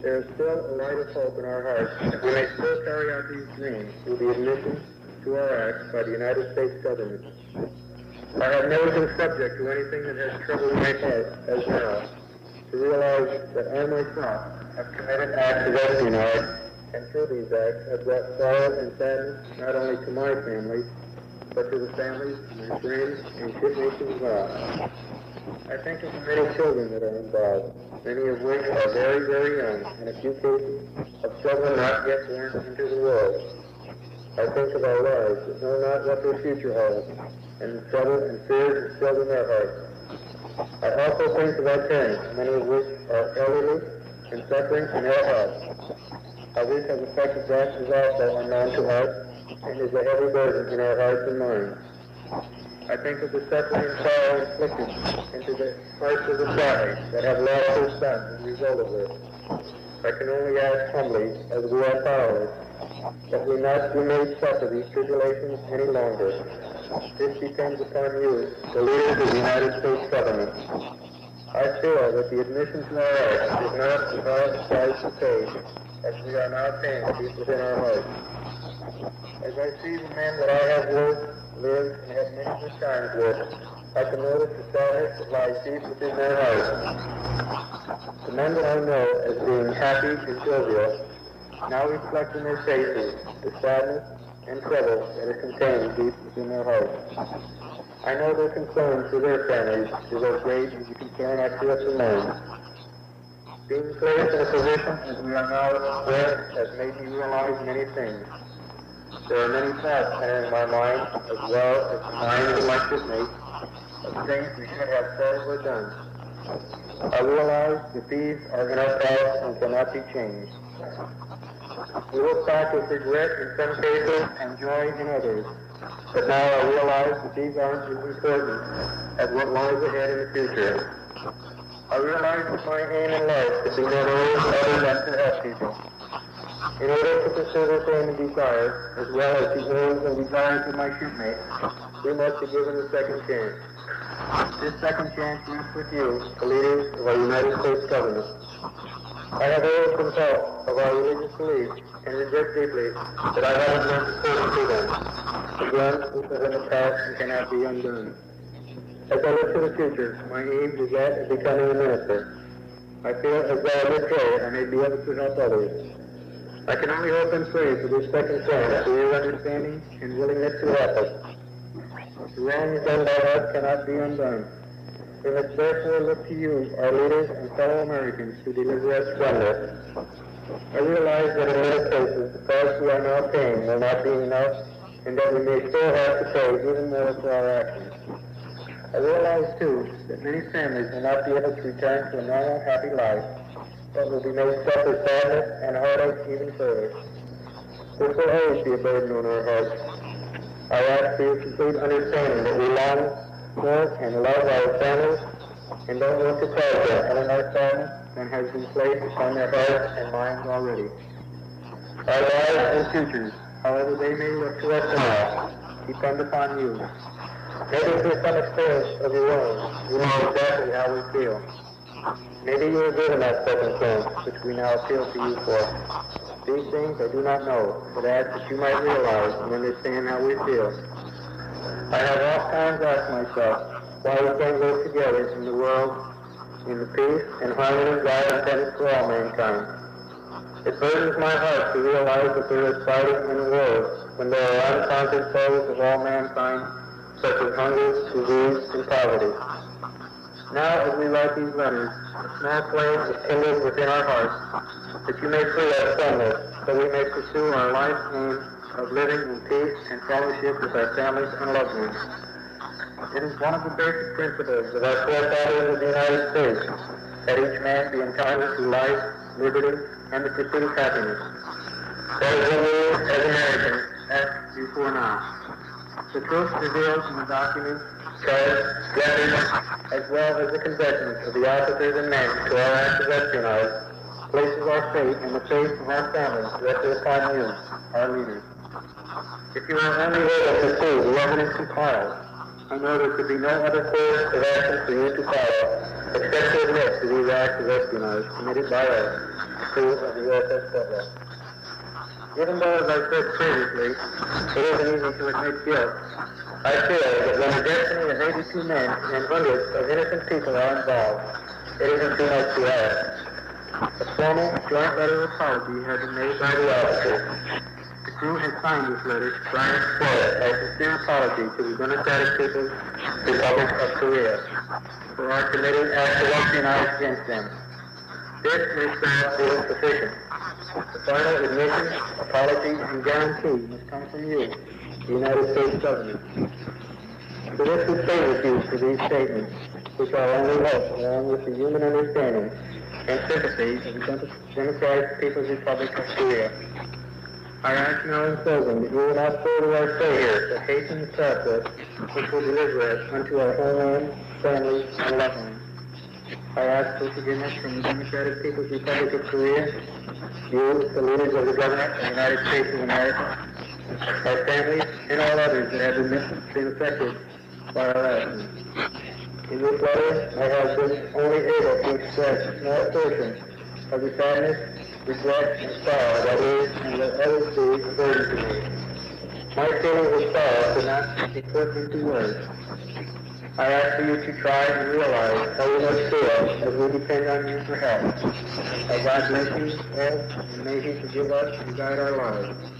There is still a light of hope in our hearts we may still carry out these dreams through the admission to our acts by the United States government. I have never been subject to anything that has troubled my head as now to realize that I myself have committed acts of espionage, and through these acts have brought sorrow and sadness not only to my family, but to the families of my friends and shipmates as well. I think of the many children that are involved, many of which are very, very young, and a few cases of children not yet born into the world. I think of our lives that know not what their future holds, and trouble and fears that fill in their hearts. I also think of our parents, many of which are elderly and suffering from ill health. How this has affected them is also unknown to us and is a heavy burden in our hearts and minds. I think of the suffering and sorrow inflicted into the hearts of the families that have lost their sons as a result of this. I can only ask humbly, as we are powerless, that we not be made suffer these tribulations any longer. This depends upon you, the leaders of the United States government. I feel that the admission to our hearts is not the hard price to pay, as we are now paying deep within our hearts. As I see the men that I have worked, lived, and had many good times with, I can notice the sadness that lies deep within their hearts. The men that I know as being happy and jovial now reflect in their faces the sadness and trouble that is contained deep within their hearts. I know their concern for their families is as great as the concern I feel for mine. Being placed in a position as we are now in has made me realize many things. There are many thoughts entering my mind, as well as the mind of my shipmates, of things we should have said or done. I realize that these are in our past and cannot be changed. We will talk with regret in some cases and joy in others. But now I realize that these aren't as important as what lies ahead in the future. I realize that my aim in life is to be known other than to help people. In order to pursue this aim and desire, as well as the aims and desires of my shipmates, we must be given a second chance. This second chance rests with you, the leaders of our United States government. I have always been taught of our religious beliefs and regret deeply that I haven't learned to listen to them. Again, this is in the past and cannot be undone. As I look to the future, my aim is that of becoming a minister. I feel as though I pray I may be able to help others. I can only hope and pray for this second chance for your understanding and willingness to help us. The wrongs done by us cannot be undone. We must therefore look to you, our leaders and fellow Americans, to deliver us from this. I realize that in many cases the price we are now paying will not be enough, and that we may still have to pay even more for our actions. I realize, too, that many families will not be able to return to a normal, happy life, but will be made suffer sadness and heartache even further. This will always be a burden on our hearts. I ask for your complete understanding that we long and love our families and don't want to cause any more sadness than has been placed upon their hearts and minds already. Our lives and futures, however they may look to us now, depend upon you. Maybe through some experience of your own, you know exactly how we feel. Maybe you were given that second chance, which we now appeal to you for. These things I do not know, but ask that you might realize and understand how we feel. I have oft times asked myself why we can't live together in the world in the peace and harmony God intended for all mankind. It burdens my heart to realize that there is fighting in the world when there are unconquered foes of all mankind, such as hunger, disease, and poverty. Now, as we write these letters, a small flame is kindled within our hearts, that you may free us from this, that we may pursue our life's aim of living in peace and fellowship with our families and loved ones. It is one of the basic principles of our forefathers of the United States that each man be entitled to life, liberty, and the pursuit of happiness. That is what we, as Americans, ask you for now. The truth revealed in the documents, charts, letters, as well as the confessions of the officers and men to our acts of espionage, places our fate and the fate of our families directly upon you, our leaders. If you are only able to see the evidence compiled, I know there could be no other course of action for you to follow except to admit to these acts of espionage committed by us, crew of the USS Pueblo. Even though, as I said previously, it isn't easy to admit guilt, I feel that when the destiny of 82 men and hundreds of innocent people are involved, it isn't too much to ask. A formal joint letter of apology has been made by the officers. Crew has signed this letter Brian Flores as a sincere apology to the Democratic People's Republic of Korea for our committed acts of espionage against them. This may sound isn't sufficient. The final admission, apology, and guarantee must come from you, the United States government. So this would stay with you for these statements, which are only hope, along with the human understanding and sympathy of the Democratic People's Republic of Korea. I ask now in closing that you will not further our stay here, but hasten the process which will deliver us unto our homeland, family and loved ones. I ask for forgiveness from the Democratic People's Republic of Korea, you, the leaders of the government of the United States of America, our families, and all others that have been, been affected by our actions. In this letter, I have been only able to express small portion of the sadness, regret, and sorrow that is and will always be a burden to me. My feelings of sorrow cannot be put into words. I ask for you to try and realize how we must feel as we depend on you for help. May God bless you all, and may He forgive us and guide our lives.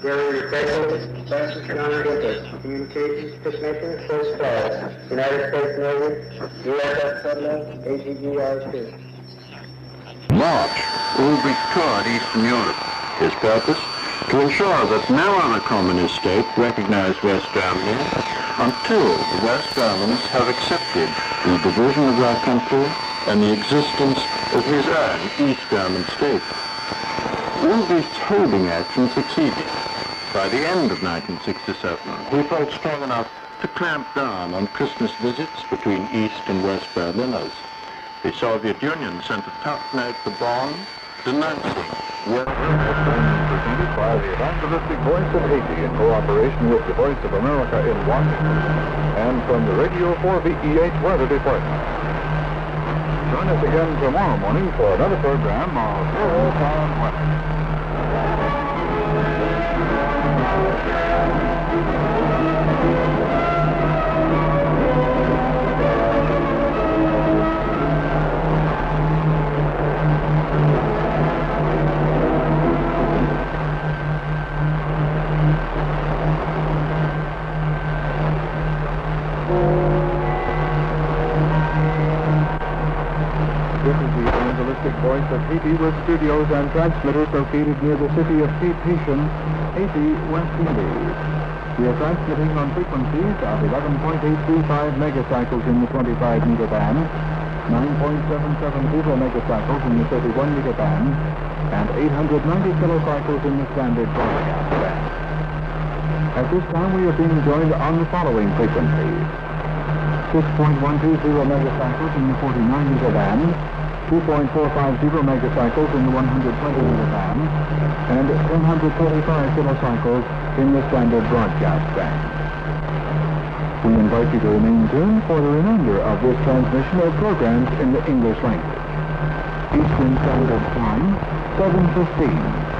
Very respectfully, Francis John Griffith, Communications Technician, First Class, United States Navy, USS Pueblo, AGER-2. March will record Eastern Europe. His purpose? To ensure that no other communist state recognized West Germany until the West Germans have accepted the division of their country and the existence of his own East German state. Ulbricht's holding action succeeded. By the end of 1967, he felt strong enough to clamp down on Christmas visits between East and West Berliners. The Soviet Union sent a tough note to Bonn denouncing war. Presented by the Evangelistic Voice of Haiti in cooperation with the Voice of America in Washington and from the Radio 4 VEH Weather Department. Join us again tomorrow morning for another program of Full Time Weather. Evangelistic voice of Haiti with studios and transmitters located near the city of Cape Haitian, Haiti, West Indies. We are transmitting on frequencies of 11.825 megacycles in the 25 meter band, 9.770 megacycles in the 31 meter band, and 890 kilocycles in the standard broadcast band. At this time, we are being joined on the following frequencies. 6.120 megacycles in the 49 meter band, 2.450 megacycles in the 120 meter band, and 135 kilocycles in the standard broadcast band. We invite you to remain tuned for the remainder of this transmission of programs in the English language. Eastern Standard Time, 7.15.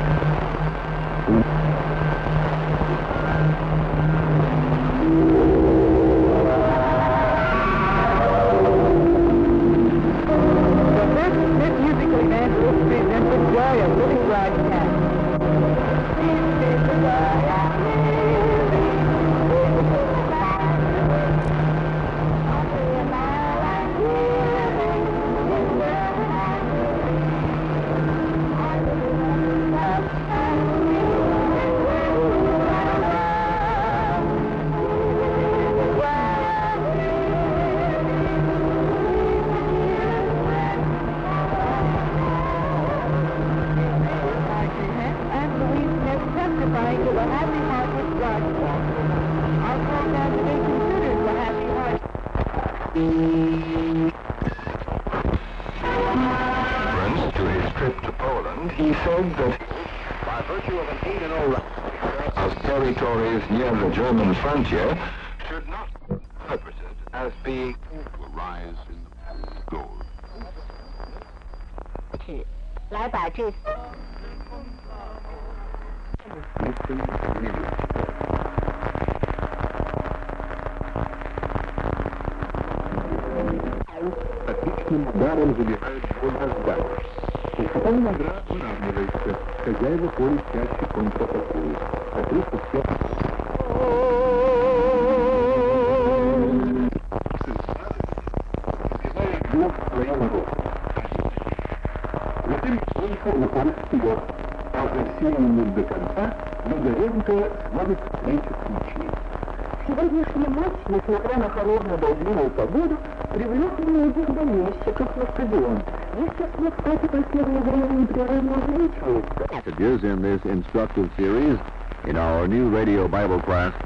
frontier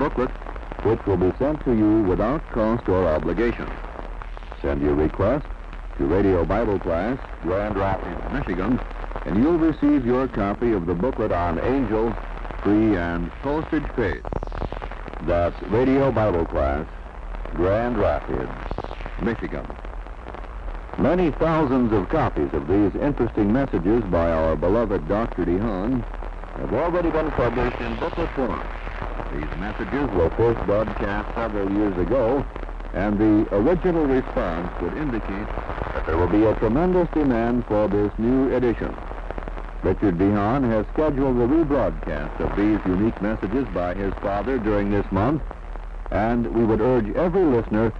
booklet, which will be sent to you without cost or obligation. Send your request to Radio Bible Class, Grand Rapids, Michigan, and you'll receive your copy of the booklet on angels, free and postage paid. That's Radio Bible Class, Grand Rapids, Michigan. Many thousands of copies of these interesting messages by our beloved Dr. DeHaan have already been published in booklet form. These messages were first broadcast several years ago, and the original response would indicate that there will be a tremendous demand for this new edition. Richard DeHaan has scheduled the rebroadcast of these unique messages by his father during this month, and we would urge every listener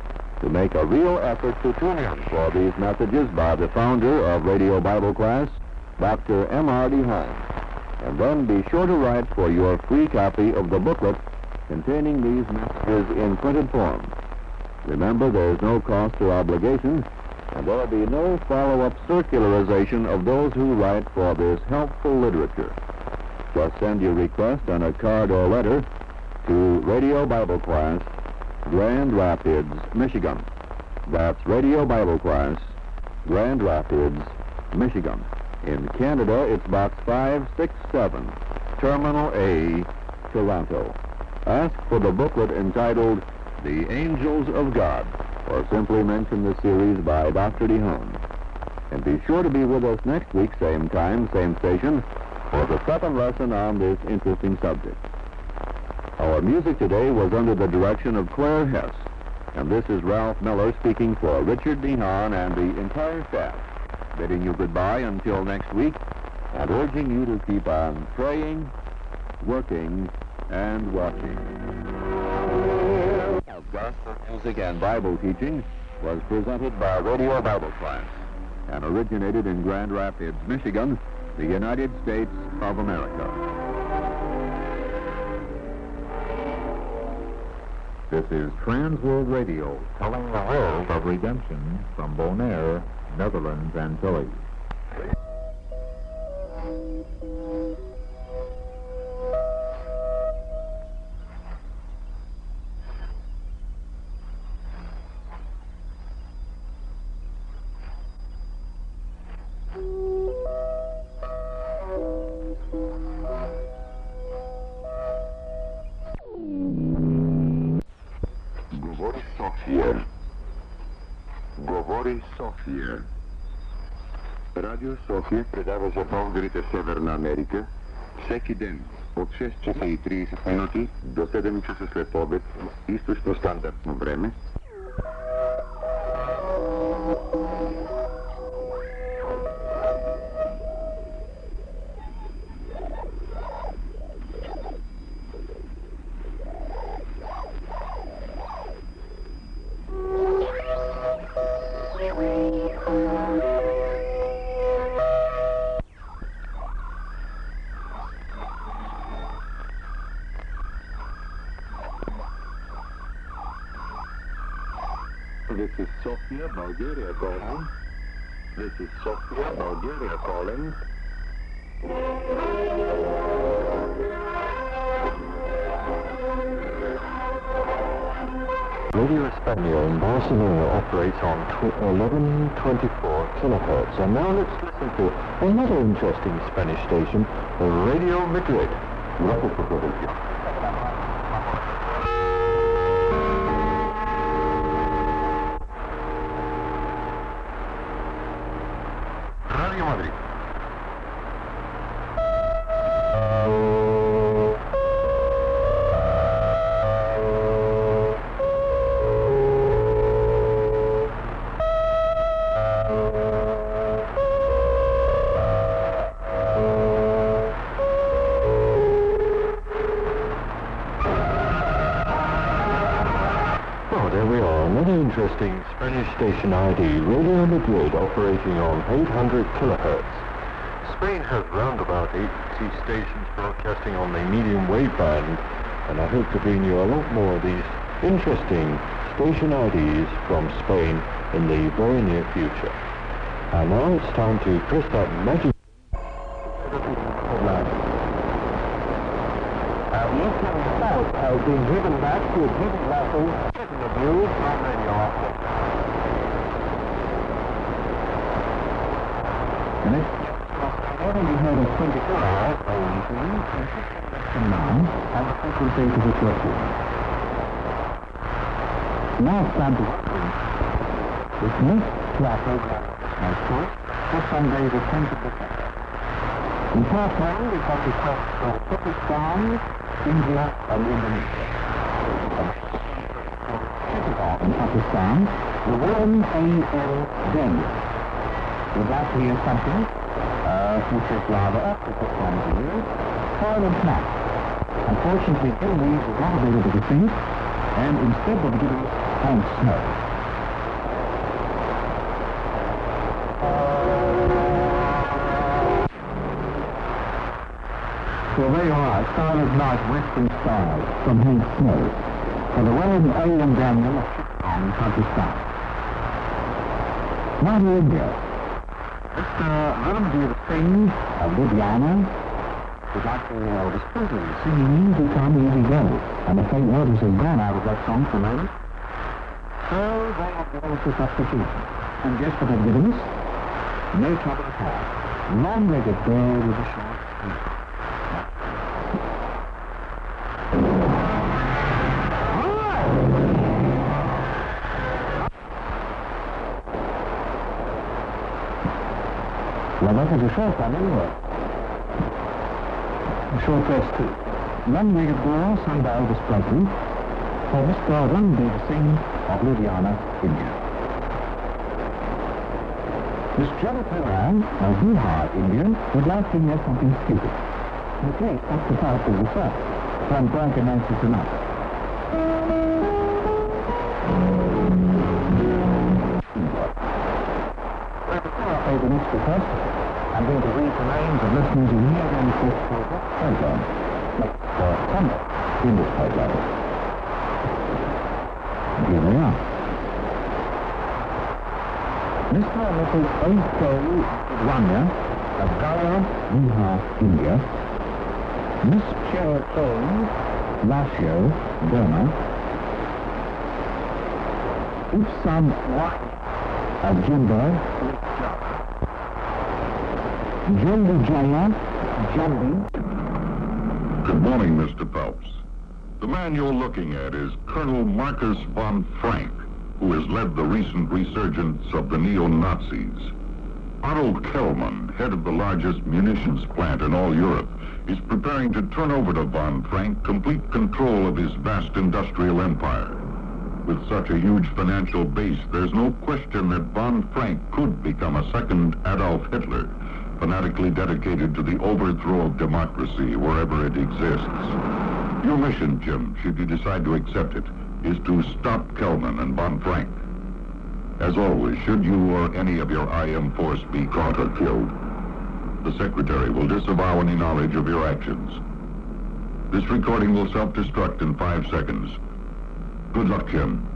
to make a real effort to tune in for these messages by the founder of Radio Bible Class, Dr. M.R. DeHaan. And then be sure to write for your free copy of the booklet containing these messages in printed form. Remember, there is no cost or obligation, and there will be no follow-up circularization of those who write for this helpful literature. Just send your request on a card or letter to Radio Bible Class, Grand Rapids, Michigan. That's Radio Bible Class, Grand Rapids, Michigan. In Canada, it's Box 567, Terminal A, Toronto. Ask for the booklet entitled The Angels of God, or simply mention the series by Dr. DeHaan. And be sure to be with us next week, same time, same station, for the second lesson on this interesting subject. Our music today was under the direction of Claire Hess, and this is Ralph Miller speaking for Richard DeHaan and the entire staff, bidding you goodbye until next week, and urging you to keep on praying, working, and watching. Gospel music and Bible teaching was presented by Radio Bible Class and originated in Grand Rapids, Michigan, the United States of America. This is Trans World Radio, telling the world of redemption from Bonaire, Netherlands, Antilles. Говори София. Говори София. Радио София предава за българите Северна Америка всеки ден от 6 часа и 30 минути до 7 часа след обед източно стандартно време And now let's listen to another interesting Spanish station, Radio Madrid. Gracias por su atención. Station ID, Radio Madrid, operating on 800 kilohertz. Spain has round about 80 stations broadcasting on the medium wave band, and I hope to bring you a lot more of these interesting station IDs from Spain in the very near future. And now it's time to press that magic. Our eastern south has been driven back to its hidden vessels, setting the views from radio optics. Next, already heard of 24 hours OET from now and the frequency to which you're tuned. Now it's time to me to our program my choice for Sunday the 10th of December. In part one, we have discussed from Pakistan, India, and Indonesia. In Pakistan, the Warren A.M. Daniel. Would like to hear something, uh, which is rather up to this to you, Silent Night. Unfortunately, Reeves was not available to sing and instead will giving us Hank Snow. So there you are, Silent Night Western Style from Hank Snow for the Warren A.M. Daniel of Chittagong, Pakistan. Now to India. Let them do the thing of Ludhiana. To hear Elvis Presley singing Easy Come, Easy Go. I'm afraid words have gone out of that song for moment. So oh, they have given us a substitution. And guess what they've given us? No trouble at all. Long-legged girl with a short skirt. Well, that was a short one anyway. Short rest too. Long-legged girl sung by Elvis Presley for be the sing of Ludhiana, India. Miss Jennifer Rang of Bihar, India would like to hear something stupid. Okay, that's the part of the first from Frank and Nancy play the next request, I'm going to read the names of listeners who hear them this program next Sunday in this program. Here they are. Mr. and Mrs. A.K. Wanya of Gaya, Bihar, India. Miss Cheryl Kane, Lashio, Burma. Ipsam Wah of Jimbo, Good morning, Mr. Phelps. The man you're looking at is Colonel Marcus von Frank, who has led the recent resurgence of the neo-Nazis. Arnold Kellman, head of the largest munitions plant in all Europe, is preparing to turn over to von Frank complete control of his vast industrial empire. With such a huge financial base, there's no question that von Frank could become a second Adolf Hitler, fanatically dedicated to the overthrow of democracy wherever it exists. Your mission, Jim, should you decide to accept it, is to stop Kellman and von Frank. As always, should you or any of your IM force be caught or killed, the Secretary will disavow any knowledge of your actions. This recording will self-destruct in five seconds. Good luck, Jim.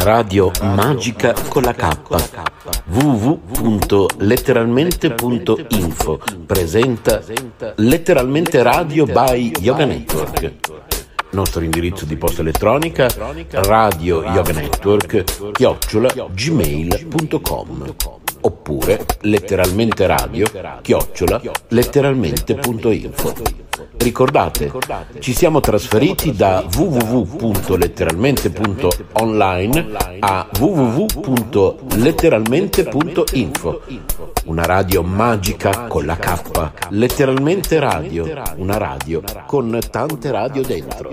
Una radio magica con la K. www.letteralmente.info presenta Letteralmente Radio by Yoga Network. Nostro indirizzo di posta elettronica radio yoga network chiocciola gmail.com oppure letteralmente radio chiocciola letteralmente.info. Ricordate, ci siamo trasferiti da www.letteralmente.online a www.letteralmente.info. Una radio magica con la K, letteralmente radio, una radio con tante radio dentro.